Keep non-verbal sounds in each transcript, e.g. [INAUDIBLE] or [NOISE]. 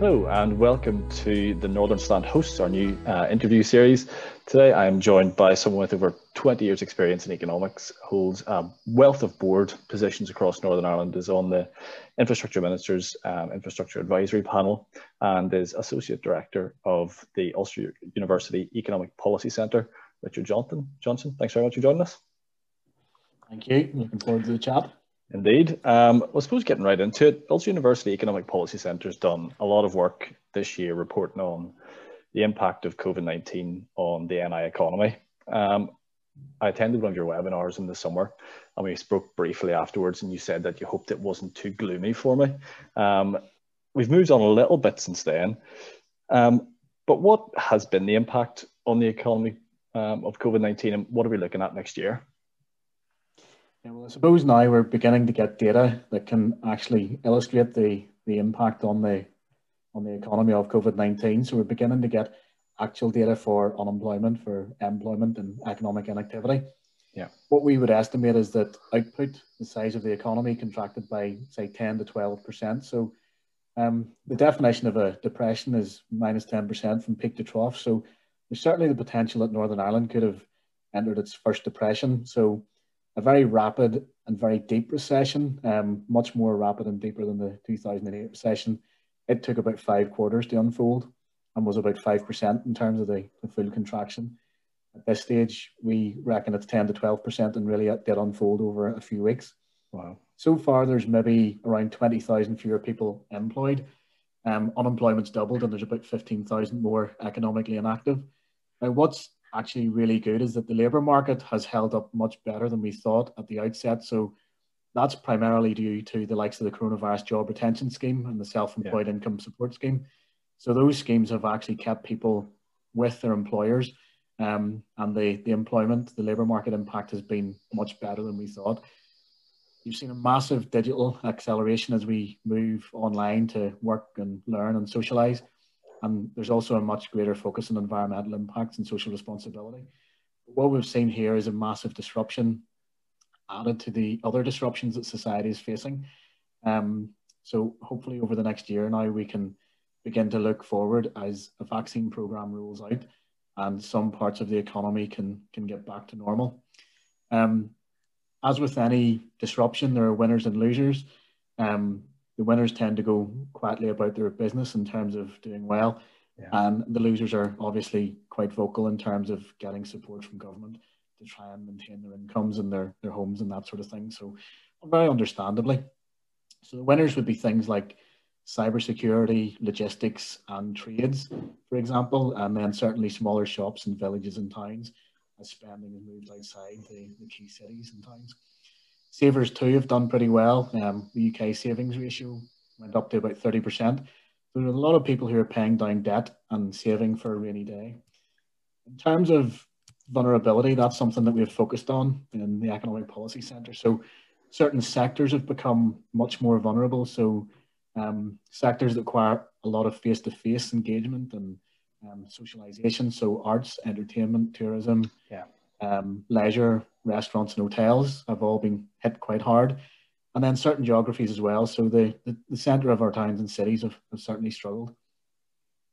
Hello, and welcome to the Northern Slant Hosts, our new uh, interview series. Today I am joined by someone with over 20 years' experience in economics, holds a wealth of board positions across Northern Ireland, is on the Infrastructure Minister's um, Infrastructure Advisory Panel, and is Associate Director of the Ulster University Economic Policy Centre. Richard Johnston, Johnston, thanks very much for joining us. Thank you. Looking forward to the chat. Indeed. Um, I suppose getting right into it, Ulster University Economic Policy Centre has done a lot of work this year reporting on the impact of COVID 19 on the NI economy. Um, I attended one of your webinars in the summer and we spoke briefly afterwards, and you said that you hoped it wasn't too gloomy for me. Um, we've moved on a little bit since then. Um, but what has been the impact on the economy um, of COVID 19 and what are we looking at next year? Yeah, well, I suppose now we're beginning to get data that can actually illustrate the, the impact on the on the economy of COVID nineteen. So we're beginning to get actual data for unemployment, for employment, and economic inactivity. Yeah. What we would estimate is that output, the size of the economy, contracted by say ten to twelve percent. So um, the definition of a depression is minus ten percent from peak to trough. So there's certainly the potential that Northern Ireland could have entered its first depression. So a very rapid and very deep recession, um, much more rapid and deeper than the 2008 recession. It took about five quarters to unfold and was about 5% in terms of the, the full contraction. At this stage, we reckon it's 10 to 12% and really it did unfold over a few weeks. Wow. So far, there's maybe around 20,000 fewer people employed. Um, unemployment's doubled and there's about 15,000 more economically inactive. Now, what's actually really good is that the labour market has held up much better than we thought at the outset. So that's primarily due to the likes of the coronavirus job retention scheme and the self-employed yeah. income support scheme. So those schemes have actually kept people with their employers, um, and the the employment, the labour market impact has been much better than we thought. You've seen a massive digital acceleration as we move online to work and learn and socialise. And there's also a much greater focus on environmental impacts and social responsibility. What we've seen here is a massive disruption added to the other disruptions that society is facing. Um, so hopefully over the next year now we can begin to look forward as a vaccine program rolls out and some parts of the economy can, can get back to normal. Um, as with any disruption, there are winners and losers. Um, the winners tend to go quietly about their business in terms of doing well. Yeah. And the losers are obviously quite vocal in terms of getting support from government to try and maintain their incomes and their, their homes and that sort of thing. So, very understandably. So, the winners would be things like cybersecurity, logistics, and trades, for example, and then certainly smaller shops and villages and towns as spending has moved outside the, the key cities and towns. Savers too have done pretty well. Um, the UK savings ratio went up to about 30%. There are a lot of people who are paying down debt and saving for a rainy day. In terms of vulnerability, that's something that we've focused on in the Economic Policy Centre. So certain sectors have become much more vulnerable. So um, sectors that require a lot of face-to-face engagement and um, socialization. So arts, entertainment, tourism, yeah. um, leisure, restaurants and hotels have all been hit quite hard. And then certain geographies as well. So the, the, the centre of our towns and cities have, have certainly struggled.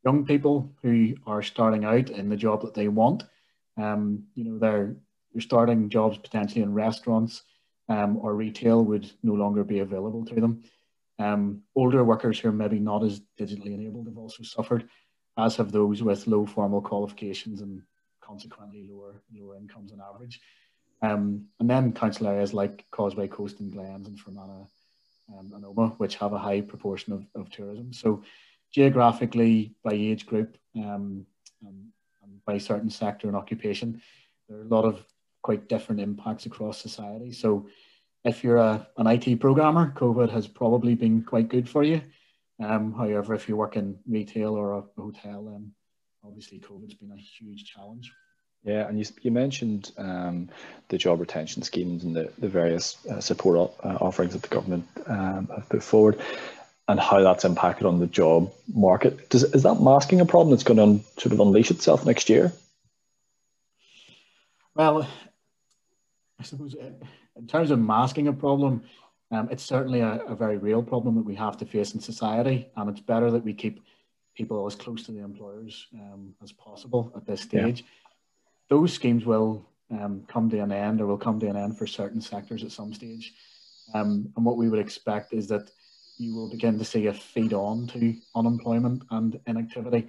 Young people who are starting out in the job that they want, um, you know, they're, they're starting jobs potentially in restaurants um, or retail would no longer be available to them. Um, older workers who are maybe not as digitally enabled have also suffered, as have those with low formal qualifications and consequently lower lower incomes on average. Um, and then council areas like Causeway Coast and Glens and Fermanagh um, and Omagh, which have a high proportion of, of tourism. So geographically, by age group, um, and, and by certain sector and occupation, there are a lot of quite different impacts across society. So if you're a, an IT programmer, COVID has probably been quite good for you. Um, however, if you work in retail or a hotel, then obviously COVID's been a huge challenge. Yeah, and you, you mentioned um, the job retention schemes and the, the various uh, support uh, offerings that the government um, have put forward and how that's impacted on the job market. Does, is that masking a problem that's going to sort of unleash itself next year? Well, I suppose uh, in terms of masking a problem, um, it's certainly a, a, very real problem that we have to face in society, and it's better that we keep people as close to the employers um, as possible at this stage. Those schemes will um, come to an end or will come to an end for certain sectors at some stage. Um, and what we would expect is that you will begin to see a feed on to unemployment and inactivity.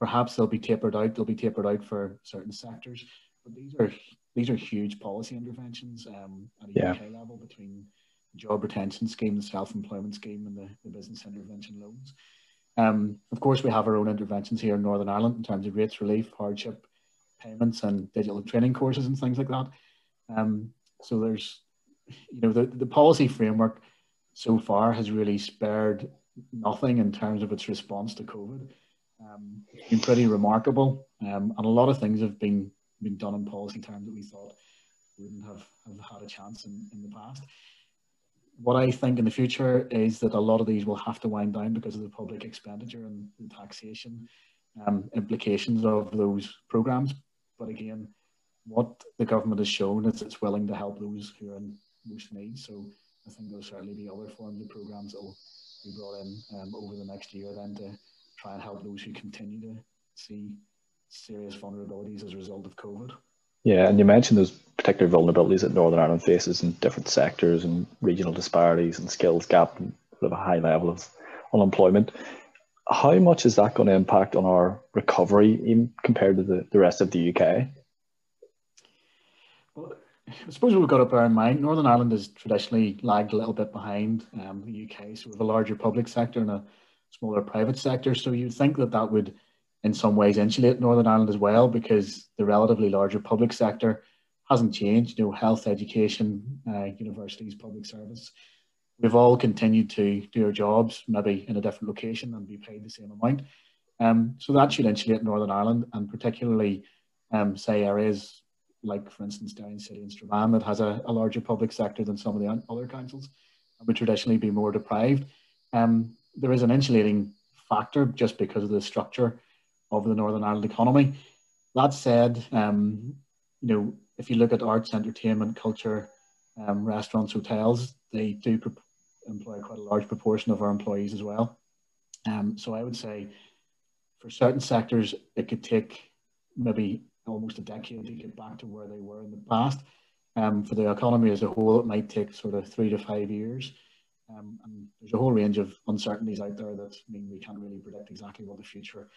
Perhaps they'll be tapered out. They'll be tapered out for certain sectors, but these are these are huge policy interventions um, at a yeah. UK level between the job retention scheme, the self-employment scheme, and the, the business intervention loans. Um, of course, we have our own interventions here in Northern Ireland in terms of rates relief, hardship payments, and digital training courses and things like that. Um, so there's, you know, the, the policy framework so far has really spared nothing in terms of its response to COVID. Um, it's been pretty remarkable, um, and a lot of things have been been done in policy terms that we thought wouldn't have, have had a chance in, in the past. What I think in the future is that a lot of these will have to wind down because of the public expenditure and the taxation um, implications of those programs. But again, what the government has shown is it's willing to help those who are in most need. So I think there'll certainly be other forms of programs that will be brought in um, over the next year then to try and help those who continue to see serious vulnerabilities as a result of COVID. Yeah, and you mentioned those particular vulnerabilities that Northern Ireland faces in different sectors and regional disparities and skills gap and sort of a high level of unemployment. How much is that going to impact on our recovery compared to the, the rest of the UK? Well, I suppose we've got to bear in mind Northern Ireland has traditionally lagged a little bit behind um, the UK, so have a larger public sector and a smaller private sector. So you'd think that that would in some ways insulate Northern Ireland as well because the relatively larger public sector hasn't changed. You know, health, education, uh, universities, public service. We've all continued to do our jobs, maybe in a different location, and be paid the same amount. Um, so that should insulate Northern Ireland, and particularly, um, say, areas like, for instance, Derry City and Strabane that has a, a, larger public sector than some of the other councils, and would traditionally be more deprived. Um, there is an insulating factor just because of the structure of the Northern Ireland economy. That said, um, you know, if you look at arts, entertainment, culture, um, restaurants, hotels, they do employ quite a large proportion of our employees as well. Um, so I would say for certain sectors, it could take maybe almost a decade to get back to where they were in the past. Um, for the economy as a whole, it might take sort of three to five years. Um, and there's a whole range of uncertainties out there that mean we can't really predict exactly what the future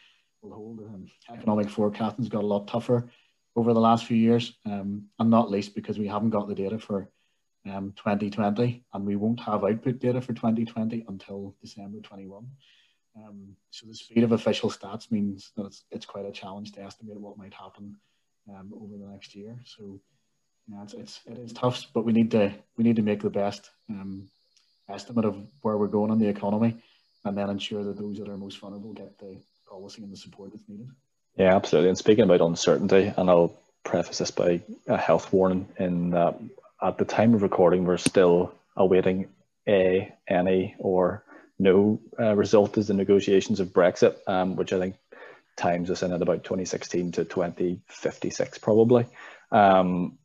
will hold. Um, economic forecasting's got a lot tougher over the last few years, um, and not least because we haven't got the data for um, 2020, and we won't have output data for 2020 until December 21. Um, so the speed of official stats means that it's, it's quite a challenge to estimate what might happen um, over the next year. So yeah, it's, it's it is tough, but we need to we need to make the best um, estimate of where we're going in the economy, and then ensure that those that are most vulnerable get the policy and the support that's needed. Yeah, absolutely. And speaking about uncertainty, and I'll preface this by a health warning in that at the time of recording, we're still awaiting a, any, or no uh, result as the negotiations of Brexit, um, which I think times us in at about 2016 to 2056 probably. Um,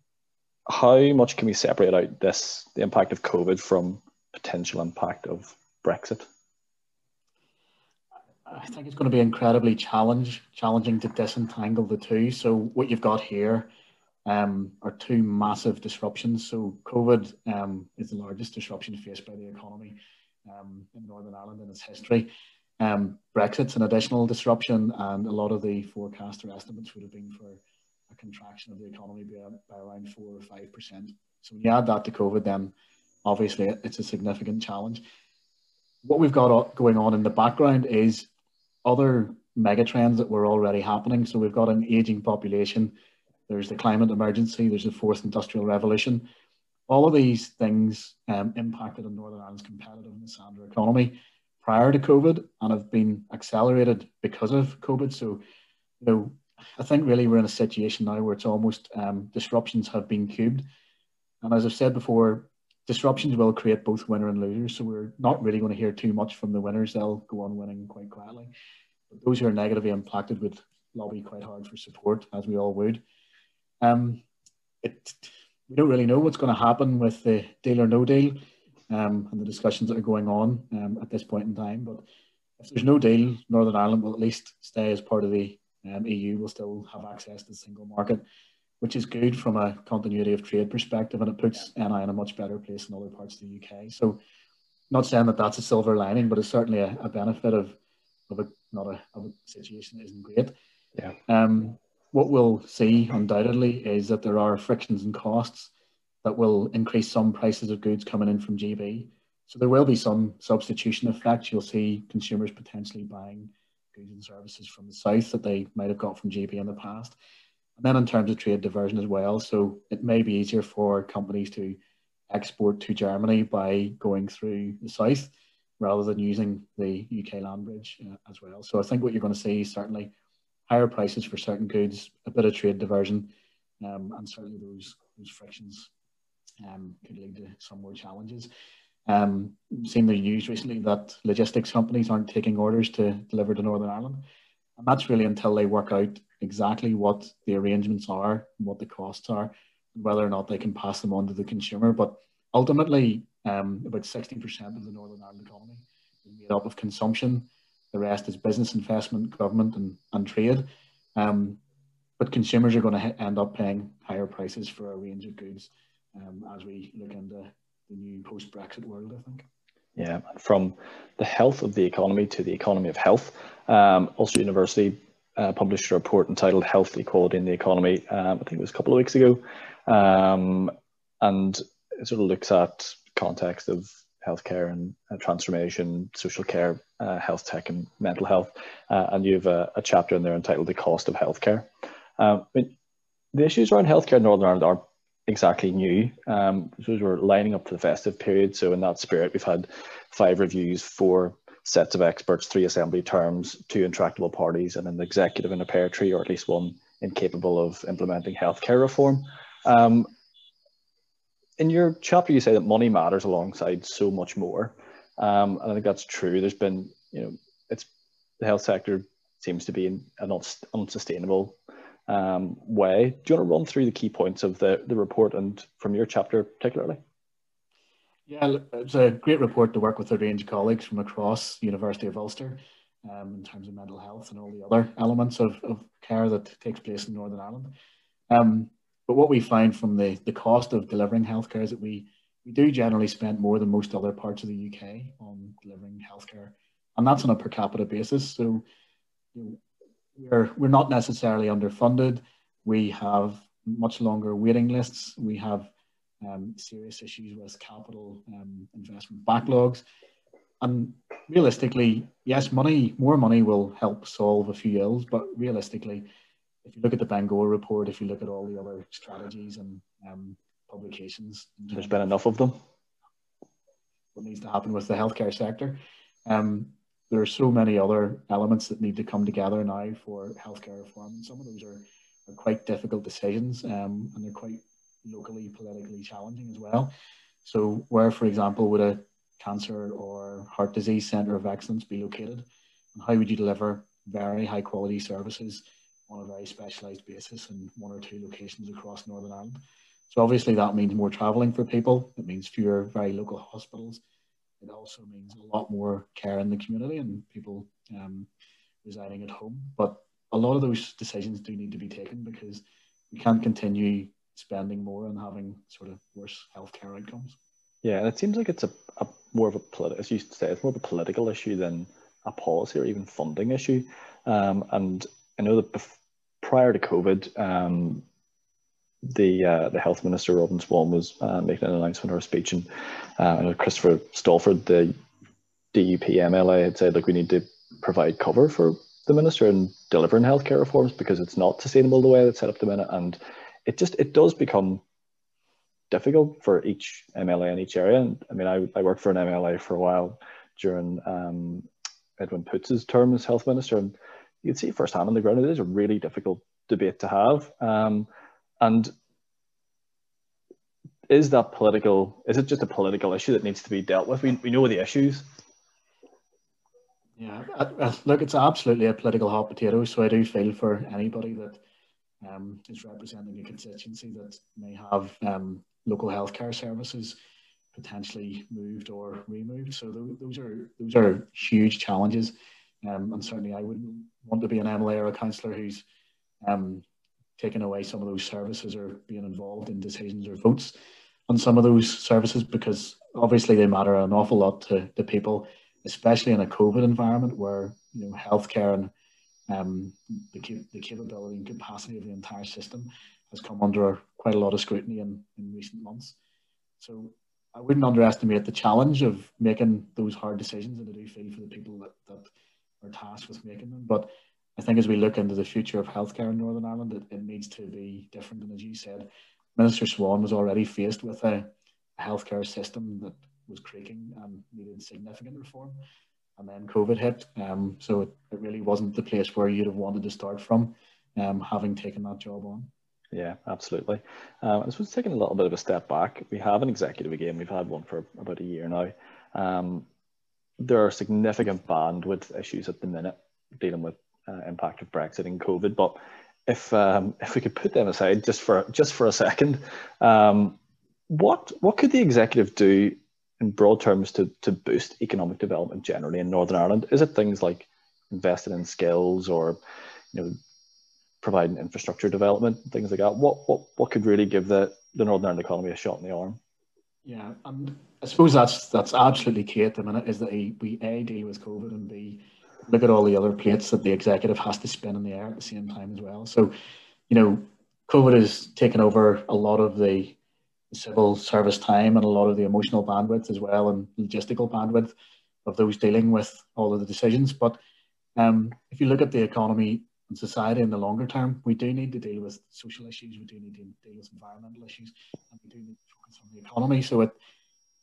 how much can we separate out this, the impact of COVID from potential impact of Brexit? I think it's going to be incredibly challenge, challenging to disentangle the two. So what you've got here um, are two massive disruptions. So COVID um, is the largest disruption faced by the economy um, in Northern Ireland in its history. Um, Brexit's an additional disruption, and a lot of the forecaster estimates would have been for a contraction of the economy by, by around four or five percent. So when you add that to COVID, then obviously it's a significant challenge. What we've got going on in the background is other megatrends that were already happening. So we've got an aging population, there's the climate emergency, there's the fourth industrial revolution. All of these things um, impacted on Northern Ireland's competitiveness and our economy prior to COVID and have been accelerated because of COVID. So, you know, I think really we're in a situation now where it's almost um, disruptions have been cubed. And as I've said before, disruptions will create both winner and losers. So we're not really going to hear too much from the winners. They'll go on winning quite quietly. But those who are negatively impacted would lobby quite hard for support, as we all would. Um, it, we don't really know what's going to happen with the deal or no deal um, and the discussions that are going on um, at this point in time. But if there's no deal, Northern Ireland will at least stay as part of the um, EU. Will still have access to the single market, which is good from a continuity of trade perspective, and it puts NI in a much better place than other parts of the UK. So, not saying that that's a silver lining, but it's certainly a, a benefit of of a not a, of a situation that isn't great. Yeah. Um, what we'll see undoubtedly is that there are frictions and costs that will increase some prices of goods coming in from GB. So there will be some substitution effect. You'll see consumers potentially buying goods and services from the south that they might have got from GB in the past. And then in terms of trade diversion as well, so it may be easier for companies to export to Germany by going through the south rather than using the UK land bridge uh, as well. So I think what you're going to see certainly higher prices for certain goods, a bit of trade diversion, um, and certainly those those frictions um, could lead to some more challenges. Um, seen the news recently that logistics companies aren't taking orders to deliver to Northern Ireland, and that's really until they work out exactly what the arrangements are, what the costs are, and whether or not they can pass them on to the consumer. But ultimately, um, about 60% of the Northern Ireland economy is made up of consumption. The rest is business investment, government, and, and trade. Um, but consumers are going to end up paying higher prices for a range of goods um, as we look into the new post Brexit world, I think. Yeah, from the health of the economy to the economy of health. Um, Ulster University uh, published a report entitled Health Equality in the Economy, um, I think it was a couple of weeks ago. Um, and it sort of looks at context of healthcare and uh, transformation, social care, uh, health tech, and mental health. Uh, and you have a, a, chapter in there entitled "The Cost of Healthcare." Um, mean, the issues around healthcare in Northern Ireland are exactly new. Um, we're lining up to the festive period, so in that spirit, we've had five reviews, four sets of experts, three assembly terms, two intractable parties, and an executive in a pear tree, or at least one incapable of implementing healthcare reform. Um, in your chapter, you say that money matters alongside so much more. Um, and I think that's true. There's been, you know, it's the health sector seems to be in an unsustainable um, way. Do you want to run through the key points of the, the report and from your chapter particularly? Yeah, it's a great report to work with a range of colleagues from across University of Ulster um, in terms of mental health and all the other elements of, of care that takes place in Northern Ireland. Um, but what we find from the, the cost of delivering healthcare is that we, we do generally spend more than most other parts of the UK on delivering healthcare. And that's on a per capita basis. So you know, we're, we're not necessarily underfunded. We have much longer waiting lists. We have um, serious issues with capital um, investment backlogs. And realistically, yes, money, more money will help solve a few ills, but realistically, if you look at the Bengoa report, if you look at all the other strategies and um, publications, there's been enough of them. What needs to happen with the healthcare sector? Um, there are so many other elements that need to come together now for healthcare reform, and some of those are, are quite difficult decisions, um, and they're quite locally politically challenging as well. So, where, for example, would a cancer or heart disease centre of excellence be located, and how would you deliver very high quality services? On a very specialised basis in one or two locations across Northern Ireland. So obviously that means more travelling for people. It means fewer very local hospitals. It also means a lot more care in the community and people um, residing at home. But a lot of those decisions do need to be taken because we can't continue spending more and having sort of worse healthcare outcomes. Yeah, and it seems like it's a, a more of a political, as you say, it's more of a political issue than a policy or even funding issue. Um, and I know that bef- prior to COVID, um, the uh, the health minister Robin Swann was uh, making an announcement or a speech, and uh, Christopher Stalford, the DUP MLA, had said, "Look, we need to provide cover for the minister in delivering healthcare reforms because it's not sustainable the way it's set up the minute, and it just it does become difficult for each MLA in each area. And I mean, I, I worked for an MLA for a while during um, Edwin Poots' term as health minister, and you can see firsthand on the ground, it is a really difficult debate to have. Um, and is that political, is it just a political issue that needs to be dealt with? We, we know the issues. Yeah, look, it's absolutely a political hot potato. So I do feel for anybody that um, is representing a constituency that may have um, local healthcare services potentially moved or removed. So those are those are huge challenges, um, and certainly I wouldn't want to be an MLA or a councillor who's um, taking away some of those services or being involved in decisions or votes on some of those services because obviously they matter an awful lot to, to people, especially in a COVID environment where you know healthcare and um, the, the capability and capacity of the entire system has come under quite a lot of scrutiny in, in recent months. So I wouldn't underestimate the challenge of making those hard decisions, and I do feel for the people that, that are tasked with making them. But I think as we look into the future of healthcare in Northern Ireland, it, it needs to be different. And as you said, Minister Swann was already faced with a, a healthcare system that was creaking and needed significant reform. And then COVID hit. Um, so it, it really wasn't the place where you'd have wanted to start from, um, having taken that job on. Yeah, absolutely. Um, I suppose taking a little bit of a step back, we have an executive again. We've had one for about a year now. Um, there are significant bandwidth issues at the minute dealing with uh, impact of Brexit and COVID. But if um, if we could put them aside just for just for a second, um, what what could the executive do in broad terms to to boost economic development generally in Northern Ireland? Is it things like investing in skills or you know providing infrastructure development, things like that. What what what could really give the, the Northern Ireland economy a shot in the arm? Yeah, and I suppose that's that's absolutely key at the minute is that we a deal with COVID and b look at all the other plates that the executive has to spin in the air at the same time as well. So, you know, COVID has taken over a lot of the civil service time and a lot of the emotional bandwidth as well and logistical bandwidth of those dealing with all of the decisions. But um, if you look at the economy society in the longer term, we do need to deal with social issues, we do need to deal with environmental issues, and we do need to focus on the economy. So it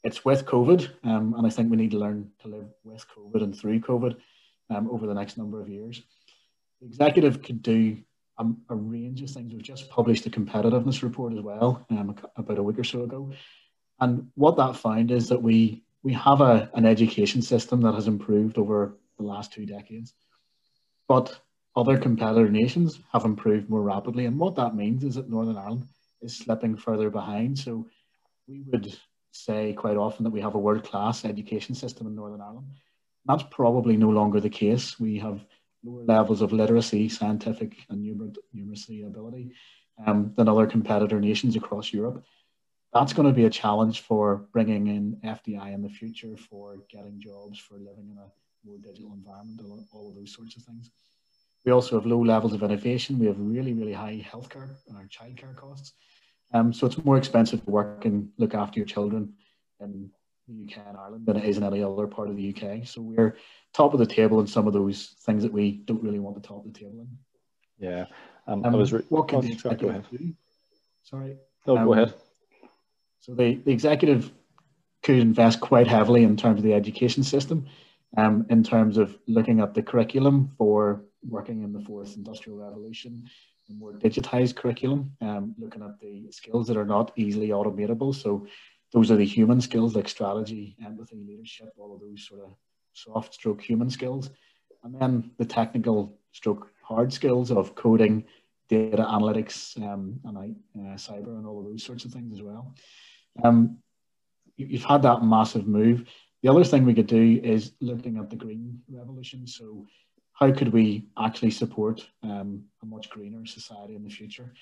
it's with COVID, um, and I think we need to learn to live with COVID and through COVID um, over the next number of years. The executive could do a range of things. We've just published a competitiveness report as well um, about a week or so ago, and what that found is that we we have a, an education system that has improved over the last two decades, but other competitor nations have improved more rapidly. And what that means is that Northern Ireland is slipping further behind. So we would say quite often that we have a world class education system in Northern Ireland. That's probably no longer the case. We have lower levels of literacy, scientific, and numer- numeracy ability um, than other competitor nations across Europe. That's going to be a challenge for bringing in FDI in the future, for getting jobs, for living in a more digital environment, all of those sorts of things. We also have low levels of innovation. We have really, really high healthcare and our childcare costs. Um, so it's more expensive to work and look after your children in the UK and Ireland than it is in any other part of the UK. So we're top of the table in some of those things that we don't really want to top the table in. Yeah. Um, um, I was re- what can oh, the executive do? Sorry. No, um, go ahead. So the, the executive could invest quite heavily in terms of the education system, um, in terms of looking at the curriculum for working in the fourth industrial revolution, a more digitized curriculum, um, looking at the skills that are not easily automatable. So those are the human skills like strategy, empathy, leadership, all of those sort of soft stroke human skills. And then the technical stroke hard skills of coding, data analytics, um, and uh, cyber, and all of those sorts of things as well. Um, you've had that massive move. The other thing we could do is looking at the green revolution. So how could we actually support um, a much greener society in the future?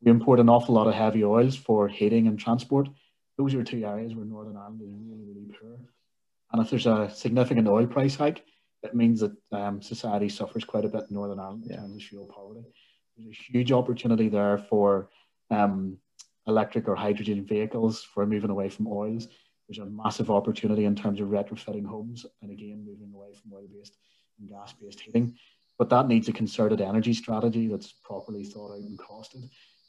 We import an awful lot of heavy oils for heating and transport. Those are two areas where Northern Ireland is really, really poor. And if there's a significant oil price hike, it means that um, society suffers quite a bit in Northern Ireland in yeah. terms of fuel poverty. There's a huge opportunity there for um, electric or hydrogen vehicles for moving away from oils. There's a massive opportunity in terms of retrofitting homes and again moving away from oil based and gas-based heating. But that needs a concerted energy strategy that's properly thought out and costed.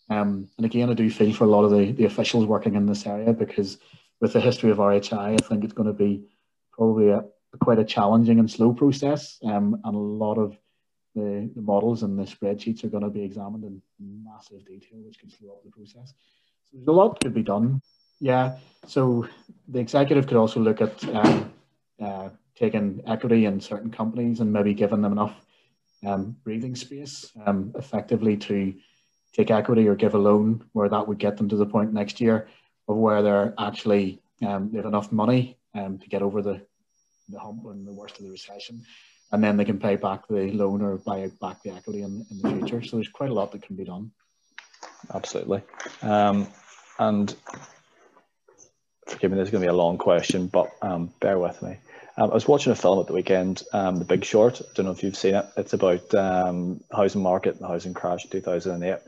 Um, and again, I do feel for a lot of the, the officials working in this area because with the history of RHI, I think it's going to be probably a, quite a challenging and slow process. Um, and a lot of the, the models and the spreadsheets are going to be examined in massive detail, which could slow up the process. So there's a lot could be done. Yeah. So the executive could also look at um, taking equity in certain companies and maybe giving them enough um, breathing space um, effectively to take equity or give a loan where that would get them to the point next year of where they're actually um, they have enough money um, to get over the, the hump and the worst of the recession, and then they can pay back the loan or buy back the equity in, in the future. So there's quite a lot that can be done. Absolutely. Um, and forgive me, this is going to be a long question, but um, bear with me. Um, I was watching a film at the weekend, um, The Big Short. I don't know if you've seen it. It's about um, housing market, the housing crash in 2008,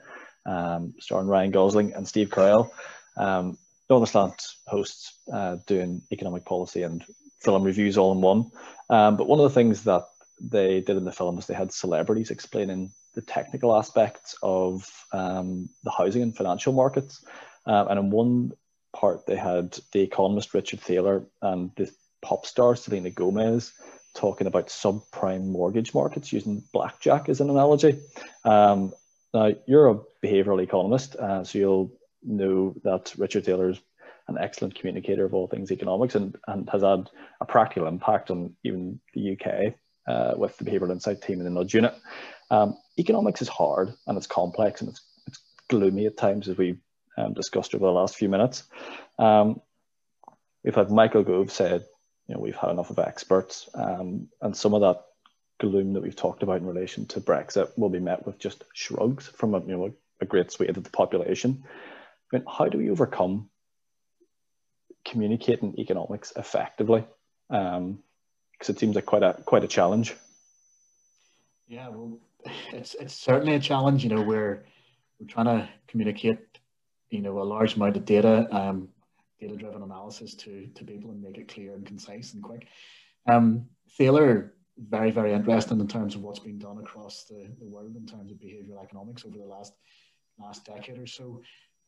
um, starring Ryan Gosling and Steve Carell. Um, Northern Slant hosts uh, doing economic policy and film reviews all in one. Um, but one of the things that they did in the film was they had celebrities explaining the technical aspects of um, the housing and financial markets. And in one part, they had the economist Richard Thaler and the pop star Selena Gomez talking about subprime mortgage markets using blackjack as an analogy. Um, now, you're a behavioral economist, uh, so you'll know that Richard Thaler's an excellent communicator of all things economics and, and has had a practical impact on even the UK uh, with the behavioral insight team in the Nudge unit. Um, economics is hard and it's complex and it's, it's gloomy at times, as we um, discussed over the last few minutes. Um, we've had Michael Gove said, you know, we've had enough of experts, um, and some of that gloom that we've talked about in relation to Brexit will be met with just shrugs from a, you know, a great swathe of the population. I mean, how do we overcome communicating economics effectively? Because um, it seems like quite a quite a challenge. Yeah, well, it's it's certainly a challenge. You know, we're we're trying to communicate, you know, a large amount of data, um, data-driven analysis to to people and make it clear and concise and quick. Um, Thaler, very very interesting in terms of what's been done across the, the world in terms of behavioral economics over the last last decade or so.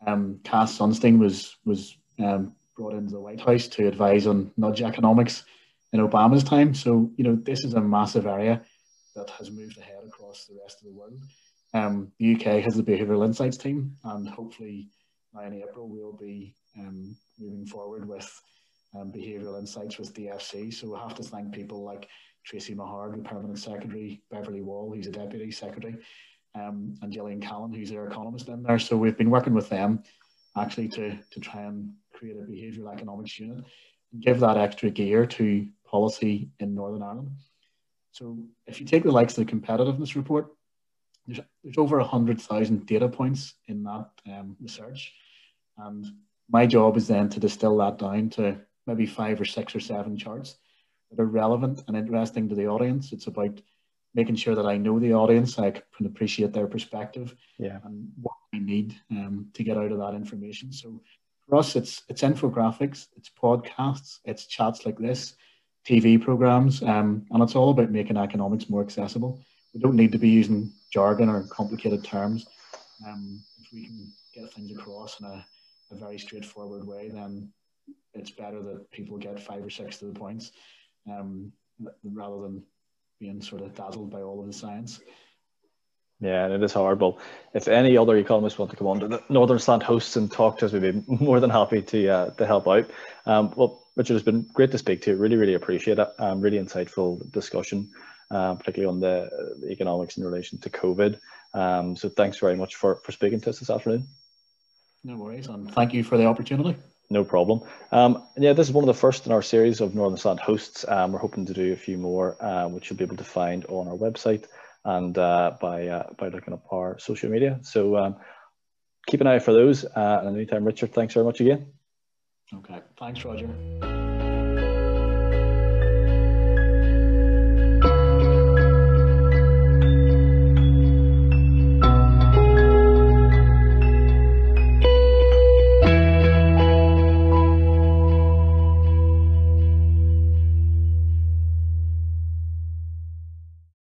Um, Cass Sunstein was was um, brought into the White House to advise on nudge economics in Obama's time. So you know this is a massive area that has moved ahead across the rest of the world. Um, the UK has the behavioural insights team, and hopefully now in April we'll be um, moving forward with um, behavioural insights with DFC. So we'll have to thank people like Tracy Meharg, the permanent secretary, Beverly Wall, who's a deputy secretary, um, and Gillian Callan, who's their economist in there. So we've been working with them actually to, to try and create a behavioural economics unit and give that extra gear to policy in Northern Ireland. So if you take the likes of the competitiveness report, there's, there's over 100,000 data points in that um, research. And my job is then to distill that down to maybe five or six or seven charts that are relevant and interesting to the audience. It's about making sure that I know the audience, I can appreciate their perspective yeah. and what we need um, to get out of that information. So for us, it's it's infographics, it's podcasts, it's chats like this, TV programs, um, and it's all about making economics more accessible. We don't need to be using jargon or complicated terms. Um, if we can get things across in a, a, very straightforward way, then it's better that people get five or six to the points um, rather than being sort of dazzled by all of the science. Yeah, and it is horrible. If any other economists want to come on to the Northern Slant hosts and talk to us, we'd be [LAUGHS] more than happy to uh, to help out. Um, well, Richard, it's been great to speak to you. Really, really appreciate it. Um, really insightful discussion, uh, particularly on the, the, economics in relation to COVID. Um, so thanks very much for, for speaking to us this afternoon. No worries, and thank you for the opportunity. No problem. Um, yeah, this is one of the first in our series of Northern Slant hosts. Um, we're hoping to do a few more, uh, which you'll be able to find on our website and uh, by uh, by looking up our social media. So um, keep an eye out for those. Uh, and anytime, Richard, thanks very much again. Okay, thanks, Roger.